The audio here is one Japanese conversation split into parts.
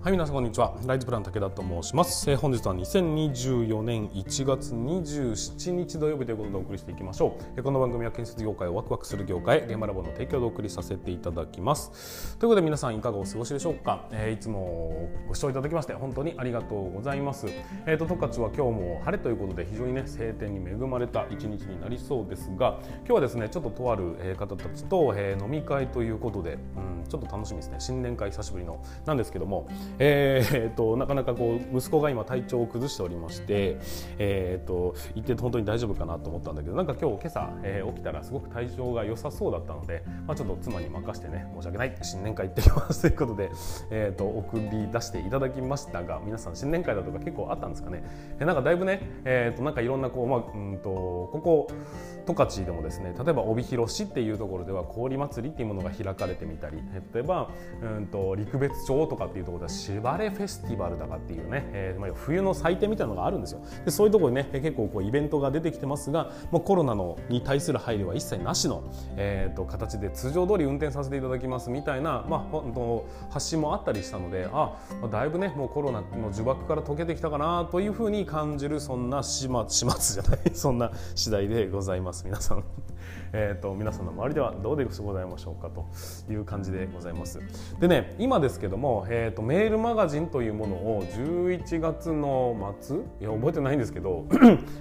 はい、皆さんこんにちは。ライズプラン武田と申します。えー本日は2024年1月27日土曜日ということでお送りしていきましょう。えーこの番組は建設業界をワクワクする業界現場ラボの提供でお送りさせていただきます。ということで皆さんいかがお過ごしでしょうか。えーいつもご視聴いただきまして本当にありがとうございます。えっ、と十勝は今日も晴れということで非常にね晴天に恵まれた一日になりそうですが、今日はですねちょっととあるえー方たちと、えー飲み会ということで、うん、ちょっと楽しみですね。新年会久しぶりのなんですけども。えーとなかなかこう息子が今体調を崩しておりまして、えー、と行って本当に大丈夫かなと思ったんだけどなんか今日今朝、えー起きたらすごく体調が良さそうだったので、まあ、ちょっと妻に任せてね申し訳ない新年会行ってきます。ということで、えー、と送り出していただきましたが皆さん新年会だとか結構あったんですかね、えーなんかだいぶね、えー、となんかいろんなこう、まあ、うんとここ十勝でもですね例えば帯広市っていうところでは氷祭りっていうものが開かれてみたり例えばうんと陸別町とかっていうところでは芝レフェスティバルだかっていうね、えー、冬の祭典みたいなのがあるんですよでそういうところにね結構こうイベントが出てきてますがもうコロナのに対する配慮は一切なしの、えー、と形で通常通り運転させていただきますみたいな、まあ、本当発信もあったりしたのであ、だいぶねもうコロナの呪縛から解けてきたかなというふうに感じるそんな始末始末じゃないそんな次第でございます皆さん。えー、と皆さんの周りではどうでございましょうかという感じでございます。でね今ですけども、えー、とメールマガジンというものを11月の末いや覚えてないんですけど、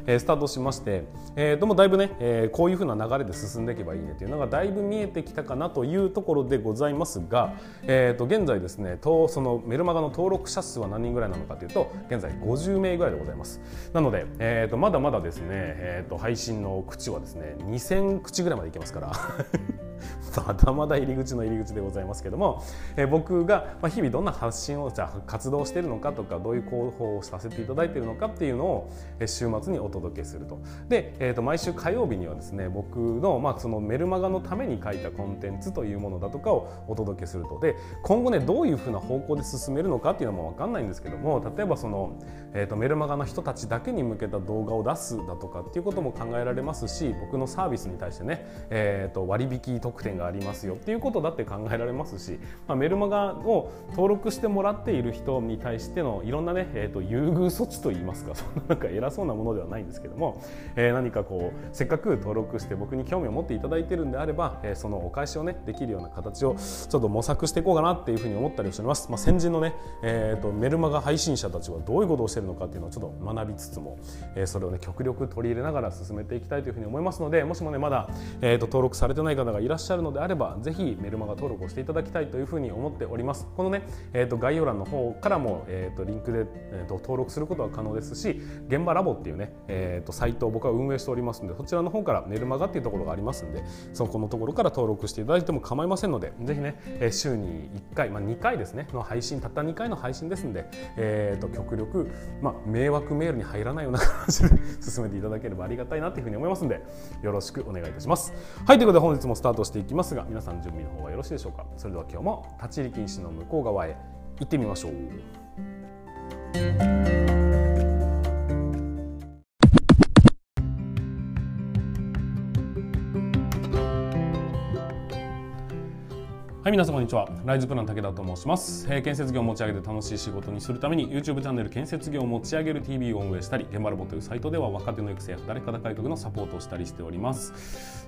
えースタートしまして、えー、ともだいぶね、えーこういうふうな流れで進んでいけばいいねというのがだいぶ見えてきたかなというところでございますが、えー、と現在ですねとそのメルマガの登録者数は何人ぐらいなのかというと現在50名ぐらいでございます。なので、えー、とまだまだですね、えー、と配信の口はですね2000口ぐらいまでいけますから。まだまだ入り口の入り口でございますけども、えー僕が日々どんな発信をじゃ活動しているのかとかどういう広報をさせていただいているのかっていうのを週末にお届けすると。で、えー、と毎週火曜日にはですね僕の,、まあそのメルマガのために書いたコンテンツというものだとかをお届けすると。で今後ねどういうふうな方向で進めるのかっていうのも分かんないんですけども例えばその、えー、とメルマガの人たちだけに向けた動画を出すだとかっていうことも考えられますし僕のサービスに対してね、えー、と割引特典がありますよっていうことだって考えられますし、まあ、メルマガを登録してもらっている人に対してのいろんなね、えー、と優遇措置といいますかそんな なんか偉そうなものではないんですけども、えー何かこうせっかく登録して僕に興味を持っていただいてるんであれば、えーそのお返しをねできるような形をちょっと模索していこうかなっていうふうに思ったりしております。まあ、先人のね、えー、とメルマガ配信者たちはどういうことをしてるのかっていうのをちょっと学びつつも、えーそれをね極力取り入れながら進めていきたいというふうに思いますのでもしもねまだ、えー、と登録されてない方がいらっしゃるのであればぜひメルマガ登録をしていただきたいというふうに思っております。このね、えー、と概要欄の方からも、えー、とリンクで、えー、と登録することは可能ですし現場ラボっていうね、えー、とサイトを僕は運営しておりますのでそちらの方からメルマガっていうところがありますんでそこのところから登録していただいても構いませんのでぜひね、えー週に1回、まあ、2回ですねの配信たった2回の配信ですんで、えー、と極力、まあ、迷惑メールに入らないような形で進めていただければありがたいなというふうに思いますのでよろしくお願いいたします。はいということで本日もスタートしていきますが皆さん準備の方はよろしいでしょうか？それでは今日も立ち入り禁止の向こう側へ行ってみましょう。はい、皆さんこんにちは。ライズプラン武田と申します。えー建設業を持ち上げて楽しい仕事にするために YouTube チャンネル建設業を持ち上げる TV を運営したり、現場ラボというサイトでは若手の育成や働き方改革のサポートをしたりしております。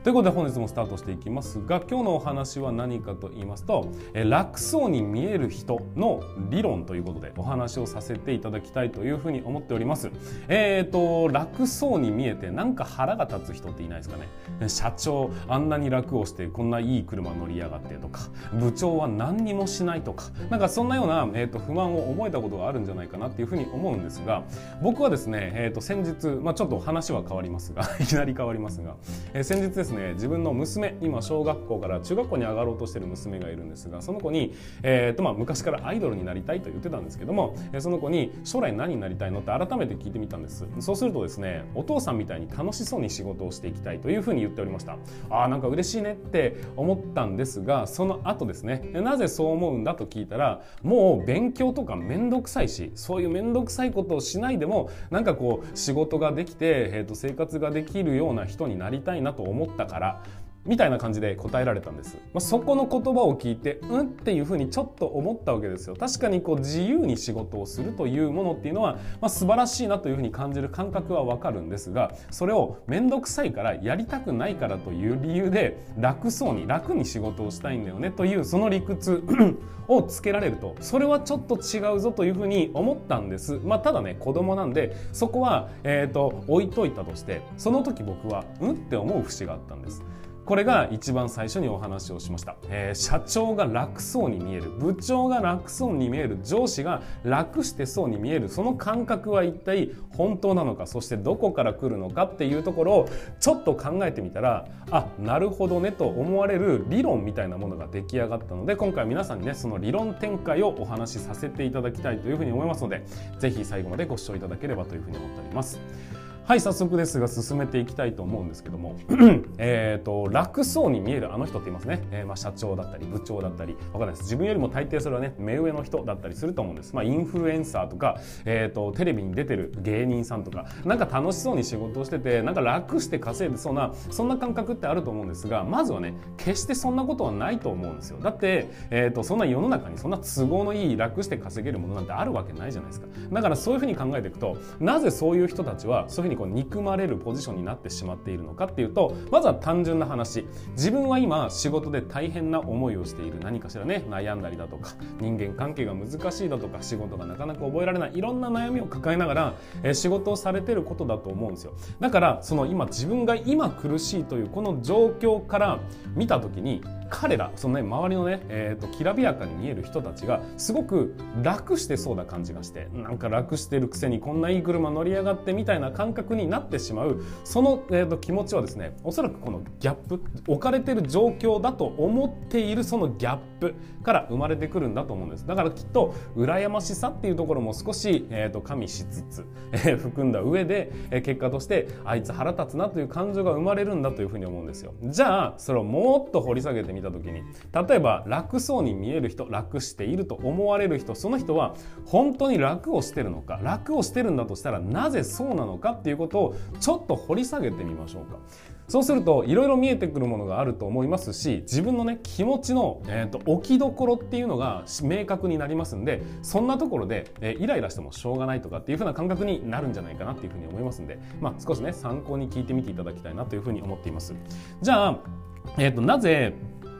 ということで本日もスタートしていきますが、今日のお話は何かと言いますと、えー楽そうに見える人の理論ということでお話をさせていただきたいというふうに思っております。えーと楽そうに見えてなんか腹が立つ人っていないですかね。社長あんなに楽をしてこんないい車乗りやがってとか。部長は何にもしないとかなんかそんなような、えー、と不満を覚えたことがあるんじゃないかなっていうふうに思うんですが僕はですね、えー、と先日、まあ、ちょっと話は変わりますが いきなり変わりますが、えー先日ですね自分の娘今小学校から中学校に上がろうとしてる娘がいるんですがその子に、えーとまあ、昔からアイドルになりたいと言ってたんですけども、えーその子に将来何になりたいのって改めて聞いてみたんです。そうするとですねお父さんみたいに楽しそうに仕事をしていきたいというふうに言っておりました。あーなんか嬉しいねって思ったんですがその後とですね。なぜそう思うんだと聞いたらもう勉強とか面倒くさいしそういう面倒くさいことをしないでもなんかこう仕事ができて、えー、と生活ができるような人になりたいなと思ったからみたいな感じで答えられたんです、まあ、そこの言葉を聞いてうんっていうふうにちょっと思ったわけですよ。確かにこう自由に仕事をするというものっていうのは、まあ、素晴らしいなというふうに感じる感覚はわかるんですがそれを面倒くさいからやりたくないからという理由で楽そうに楽に仕事をしたいんだよねというその理屈 をつけられるとそれはちょっと違うぞというふうに思ったんです。まあただね子供なんでそこは、えーと、置いといたとしてその時僕はうんって思う節があったんです。これが一番最初にお話をしました、えー、社長が楽そうに見える。部長が楽そうに見える。上司が楽してそうに見える。その感覚は一体本当なのか？そしてどこから来るのかっていうところをちょっと考えてみたらあなるほどねと思われる理論みたいなものが出来上がったので今回皆さんにねその理論展開をお話しさせていただきたいというふうに思いますので是非最後までご視聴いただければというふうに思っております。はい早速ですが進めていきたいと思うんですけども えっと楽そうに見えるあの人って言いますね、えー、まあ社長だったり部長だったりわかんないです。自分よりも大抵それはね目上の人だったりすると思うんです、まあ、インフルエンサーとか、えーと、テレビに出てる芸人さんとかなんか楽しそうに仕事をしててなんか楽して稼いでそうなそんな感覚ってあると思うんですがまずはね決してそんなことはないと思うんですよ。だって、えーと、そんな世の中にそんな都合のいい楽して稼げるものなんてあるわけないじゃないですか。だからそういうふうに考えていくとなぜそういう人たちはそういうふうにこう憎まれるポジションになってしまっているのかっていうとまずは単純な話。自分は今仕事で大変な思いをしている。何かしらね悩んだりだとか人間関係が難しいだとか仕事がなかなか覚えられない。いろんな悩みを抱えながら、え仕事をされてることだと思うんですよ。だからその今自分が今苦しいというこの状況から見た時に彼らそのね周りのね、えーと、きらびやかに見える人たちがすごく楽してそうな感じがしてなんか楽してるくせにこんないい車乗り上がってみたいな感覚になってしまうその、えーと、気持ちはですねおそらくこのギャップ置かれてる状況だと思っているそのギャップから生まれてくるんだと思うんです。だからきっと羨ましさっていうところも少し、えーと、加味しつつ、えー、含んだ上で、えー、結果としてあいつ腹立つなという感情が生まれるんだというふうに思うんですよ。じゃあそれをもっと掘り下げてみた時に例えば楽そうに見える人楽していると思われる人その人は本当に楽をしてるのか楽をしてるんだとしたらなぜそうなのかっていうことをちょっと掘り下げてみましょうかそうするといろいろ見えてくるものがあると思いますし自分のね気持ちの、えーと、置きどころっていうのが明確になりますんでそんなところで、えー、イライラしてもしょうがないとかっていう風な感覚になるんじゃないかなっていうふうに思いますんで、まあ、少しね参考に聞いてみていただきたいなというふうに思っています。じゃあ、えーとなぜ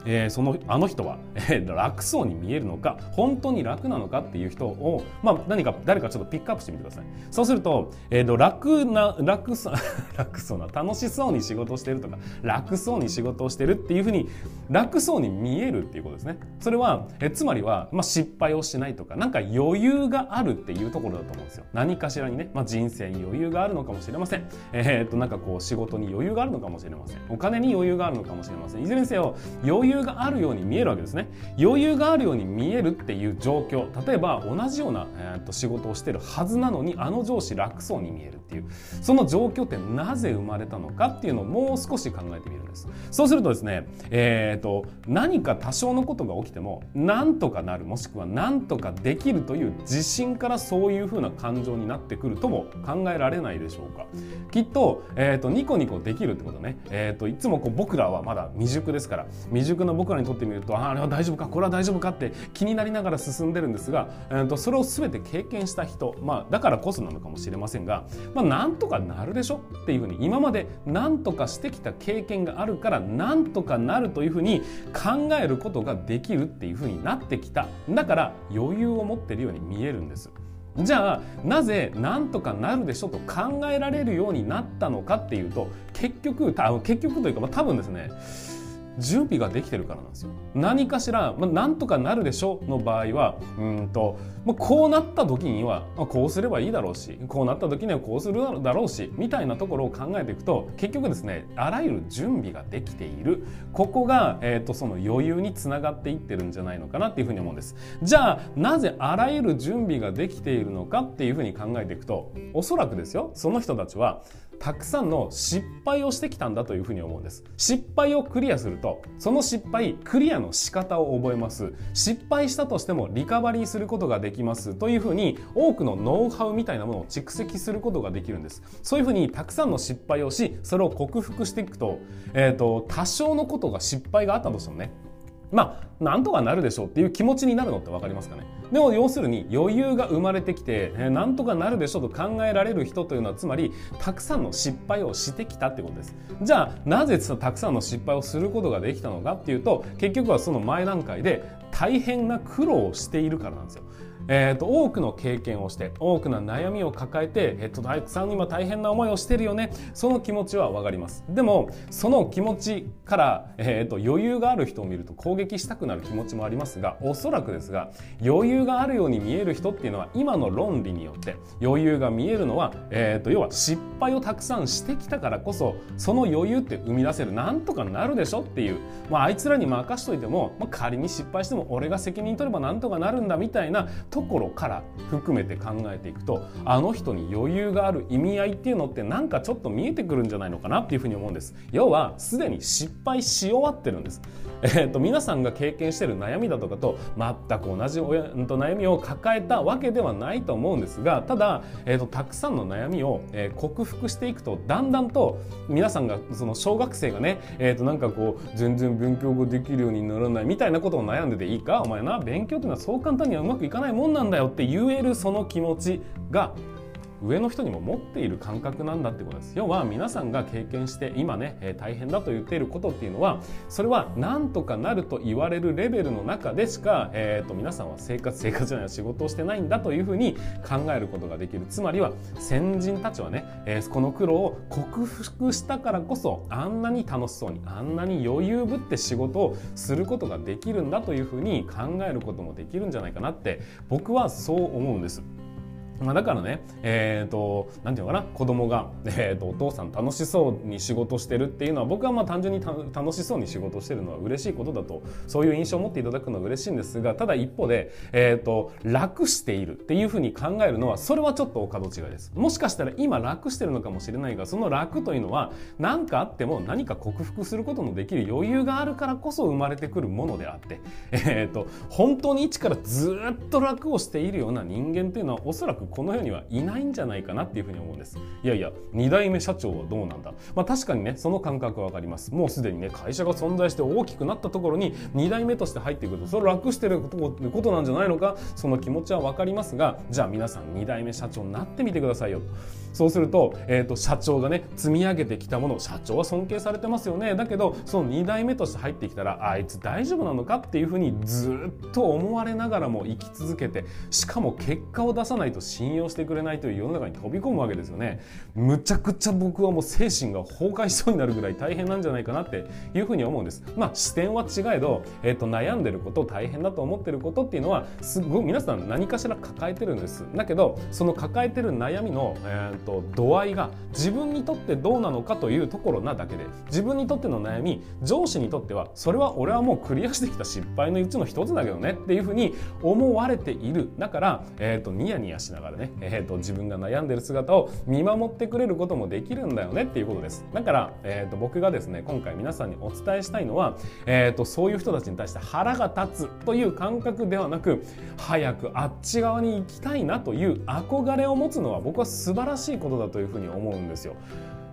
えー、そのあの人は、えー、楽そうに見えるのか本当に楽なのかっていう人を、まあ、何か誰かちょっとピックアップしてみてください。そうすると,、えーと、楽な楽そ 楽そうな楽しそうに仕事をしてるとか楽そうに仕事をしてるっていうふうに楽そうに見えるっていうことですね。それは、えー、つまりは、まあ、失敗をしないとかなんか余裕があるっていうところだと思うんですよ。何かしらにね、まあ、人生に余裕があるのかもしれません。えっ、となんかこう仕事に余裕があるのかもしれません。お金に余裕があるのかもしれません。いずれにせよ余裕裕があるように見えるわけですね。余裕があるように見えるっていう状況。例えば同じような、えー、と仕事をしてるはずなのにあの上司楽そうに見えるっていう。その状況ってなぜ生まれたのかっていうのをもう少し考えてみるんです。そうするとですね、えーと、何か多少のことが起きてもなんとかなるもしくはなんとかできるという自信からそういうふうな感情になってくるとも考えられないでしょうか。きっと,、えーと、ニコニコできるってことね、えーと、といつもこう僕らはまだ未熟ですから未熟な僕らにとってみるとああれは大丈夫かこれは大丈夫かって気になりながら進んでるんですが、えー、とそれを全て経験した人、まあ、だからこそなのかもしれませんが、まあ、なんとかなるでしょっていうふうに今まで何とかしてきた経験があるからなんとかなるというふうに考えることができるっていうふうになってきただから余裕を持ってるように見えるんです。じゃあなぜなんとかなるでしょと考えられるようになったのかっていうと結局結局というか、まあ、多分ですね準備ができてるからなんですよ。何かしら、まあ、なんとかなるでしょの場合はうんと、まあ、こうなった時には、まあ、こうすればいいだろうしこうなった時にはこうするだろうしみたいなところを考えていくと結局ですねあらゆる準備ができているここが、えーと、その余裕につながっていってるんじゃないのかなっていうふうに思うんです。じゃあなぜあらゆる準備ができているのかっていうふうに考えていくとおそらくですよその人たちはたくさんの失敗をしてきたんだというふうに思うんです。失敗をクリアするとその失敗クリアの仕方を覚えます。失敗したとしてもリカバリーすることができます。というふうに多くのノウハウみたいなものを蓄積することができるんです。そういうふうにたくさんの失敗をしそれを克服していくと,、えーと、多少のことが失敗があったとしてもねまあなんとかなるでしょうっていう気持ちになるのって分かりますかね。でも要するに余裕が生まれてきて、えー、なんとかなるでしょうと考えられる人というのはつまりたくさんの失敗をしてきたってことです。じゃあなぜたくさんの失敗をすることができたのかっていうと結局はその前段階で大変な苦労をしているからなんですよ。えーと、多くの経験をして多くの悩みを抱えて、えーと、たくさん今大変な思いをしてるよね。その気持ちは分かります。でもその気持ちから、えーと、余裕がある人を見ると攻撃したくなる気持ちもありますがおそらくですが余裕があるように見える人っていうのは今の論理によって余裕が見えるのは、えー、と要は失敗をたくさんしてきたからこそその余裕って生み出せるなんとかなるでしょっていう、まあ、あいつらに任しといても、まあ、仮に失敗しても俺が責任取ればなんとかなるんだみたいなところから含めて考えていくとあの人に余裕がある意味合いっていうのってなんかちょっと見えてくるんじゃないのかなっていうふうに思うんです。要はすでに失敗し終わってるんです、えーと、皆さんが経験してる悩みだとかと全く同じ親と悩みを抱えたわけではないと思うんですがただ、えーと、たくさんの悩みを、えー、克服していくとだんだんと皆さんがその小学生がね、えー、となんかこう全然勉強ができるようにならないみたいなことを悩んでていいかお前な勉強っていうのはそう簡単にはうまくいかないもんなんだよって言えるその気持ちが上の人にも持っている感覚なんだってことです要は皆さんが経験して今ね、え大変だと言っていることっていうのはそれは何とかなると言われるレベルの中でしか、えーと、皆さんは生活生活じゃない仕事をしてないんだというふうに考えることができるつまりは先人たちはね、え、この苦労を克服したからこそあんなに楽しそうにあんなに余裕ぶって仕事をすることができるんだというふうに考えることもできるんじゃないかなって僕はそう思うんです。まあ、だからね、えっ、ー、と、なんていうのかな、子供が、えっ、ー、と、お父さん楽しそうに仕事してるっていうのは、僕はまあ単純に楽しそうに仕事してるのは嬉しいことだと、そういう印象を持っていただくのは嬉しいんですが、ただ一方で、えっ、ー、と、楽しているっていうふうに考えるのは、それはちょっとお門違いです。もしかしたら今楽してるのかもしれないが、その楽というのは、何かあっても何か克服することのできる余裕があるからこそ生まれてくるものであって、えっ、と、本当に一からずっと楽をしているような人間っていうのは、おそらくこの世にはいないんじゃないかなっていうふうに思うんです。いやいや2代目社長はどうなんだ。まあ確かにねその感覚は分かります。もうすでにね会社が存在して大きくなったところに2代目として入っていくとそれ楽してることなんじゃないのか？その気持ちは分かりますがじゃあ皆さん2代目社長になってみてくださいよ。そうすると,、えーと、社長がね積み上げてきたもの社長は尊敬されてますよね。だけどその2代目として入ってきたらあいつ大丈夫なのかっていうふうにずっと思われながらも生き続けてしかも結果を出さないと信用してくれないという世の中に飛び込むわけですよね。むちゃくちゃ僕はもう精神が崩壊しそうになるぐらい大変なんじゃないかなっていうふうに思うんです。まあ視点は違えど、えーと、悩んでること大変だと思ってることっていうのはすごい皆さん何かしら抱えてるんです。だけどその抱えてる悩みの、えーと度合いが自分にとってどうなのかというところなだけで自分にとっての悩み上司にとってはそれは俺はもうクリアしてきた失敗のうちの一つだけどねっていうふうに思われている。だから、えーと、ニヤニヤしながらからね、えーと、自分が悩んでる姿を見守ってくれることもできるんだよねっていうことですだから、えーと、僕がですね今回皆さんにお伝えしたいのは、えー、とそういう人たちに対して腹が立つという感覚ではなく早くあっち側に行きたいなという憧れを持つのは僕は素晴らしいことだというふうに思うんですよ。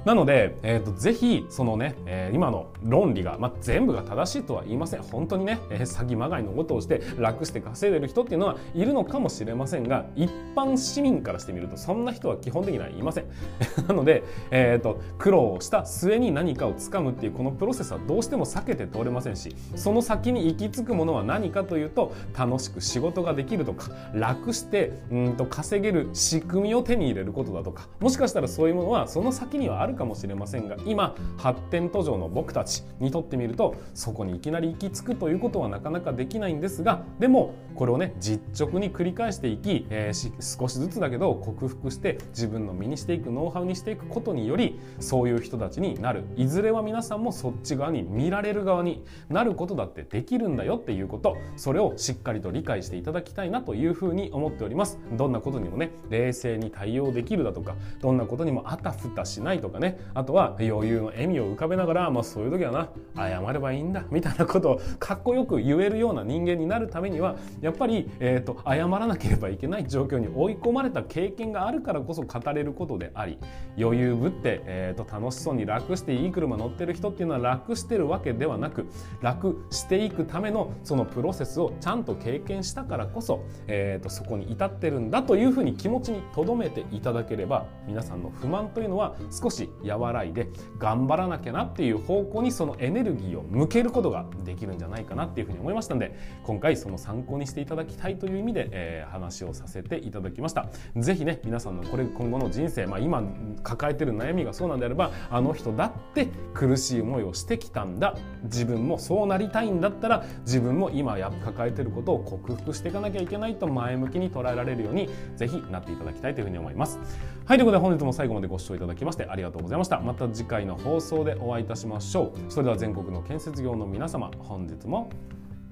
なので、えーと、ぜひそのね、えー、今の論理が、まあ、全部が正しいとは言いません。本当にね、えー、詐欺まがいのことをして楽して稼いでる人っていうのはいるのかもしれませんが一般市民からしてみるとそんな人は基本的にはいません。なので、えーと、苦労をした末に何かをつかむっていうこのプロセスはどうしても避けて通れませんしその先に行き着くものは何かというと楽しく仕事ができるとか楽してうんと稼げる仕組みを手に入れることだとかもしかしたらそういうものはその先にはあるかもしれませんが今発展途上の僕たちにとってみるとそこにいきなり行き着くということはなかなかできないんですがでもこれをね実直に繰り返していき、えー、少しずつだけど克服して自分の身にしていくノウハウにしていくことによりそういう人たちになる。いずれは皆さんもそっち側に見られる側になることだってできるんだよっていうこと。それをしっかりと理解していただきたいなというふうに思っております。どんなことにもね冷静に対応できるだとかどんなことにもあたふたしないとかねあとは余裕の笑みを浮かべながら、まあ、そういう時はな謝ればいいんだみたいなことをかっこよく言えるような人間になるためにはやっぱり、えーと、謝らなければいけない状況に追い込まれた経験があるからこそ語れることであり余裕ぶって、えーと、楽しそうに楽していい車乗ってる人っていうのは楽してるわけではなく楽していくためのそのプロセスをちゃんと経験したからこそ、えー、とそこに至ってるんだというふうに気持ちに留めていただければ皆さんの不満というのは少し和らいで頑張らなきゃなっていう方向にそのエネルギーを向けることができるんじゃないかなっていうふうに思いましたんで今回その参考にしていただきたいという意味で、えー、話をさせていただきました。是非ね皆さんのこれ今後の人生、まあ、今抱えてる悩みがそうなんであればあの人だって苦しい思いをしてきたんだ。自分もそうなりたいんだったら自分も今や抱えてることを克服していかなきゃいけないと前向きに捉えられるように是非なっていただきたいというふうに思います。はいということで本日も最後までご視聴いただきましてありがとうございました。また次回の放送でお会いいたしましょう。それでは全国の建設業の皆様本日も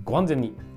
ご安全に。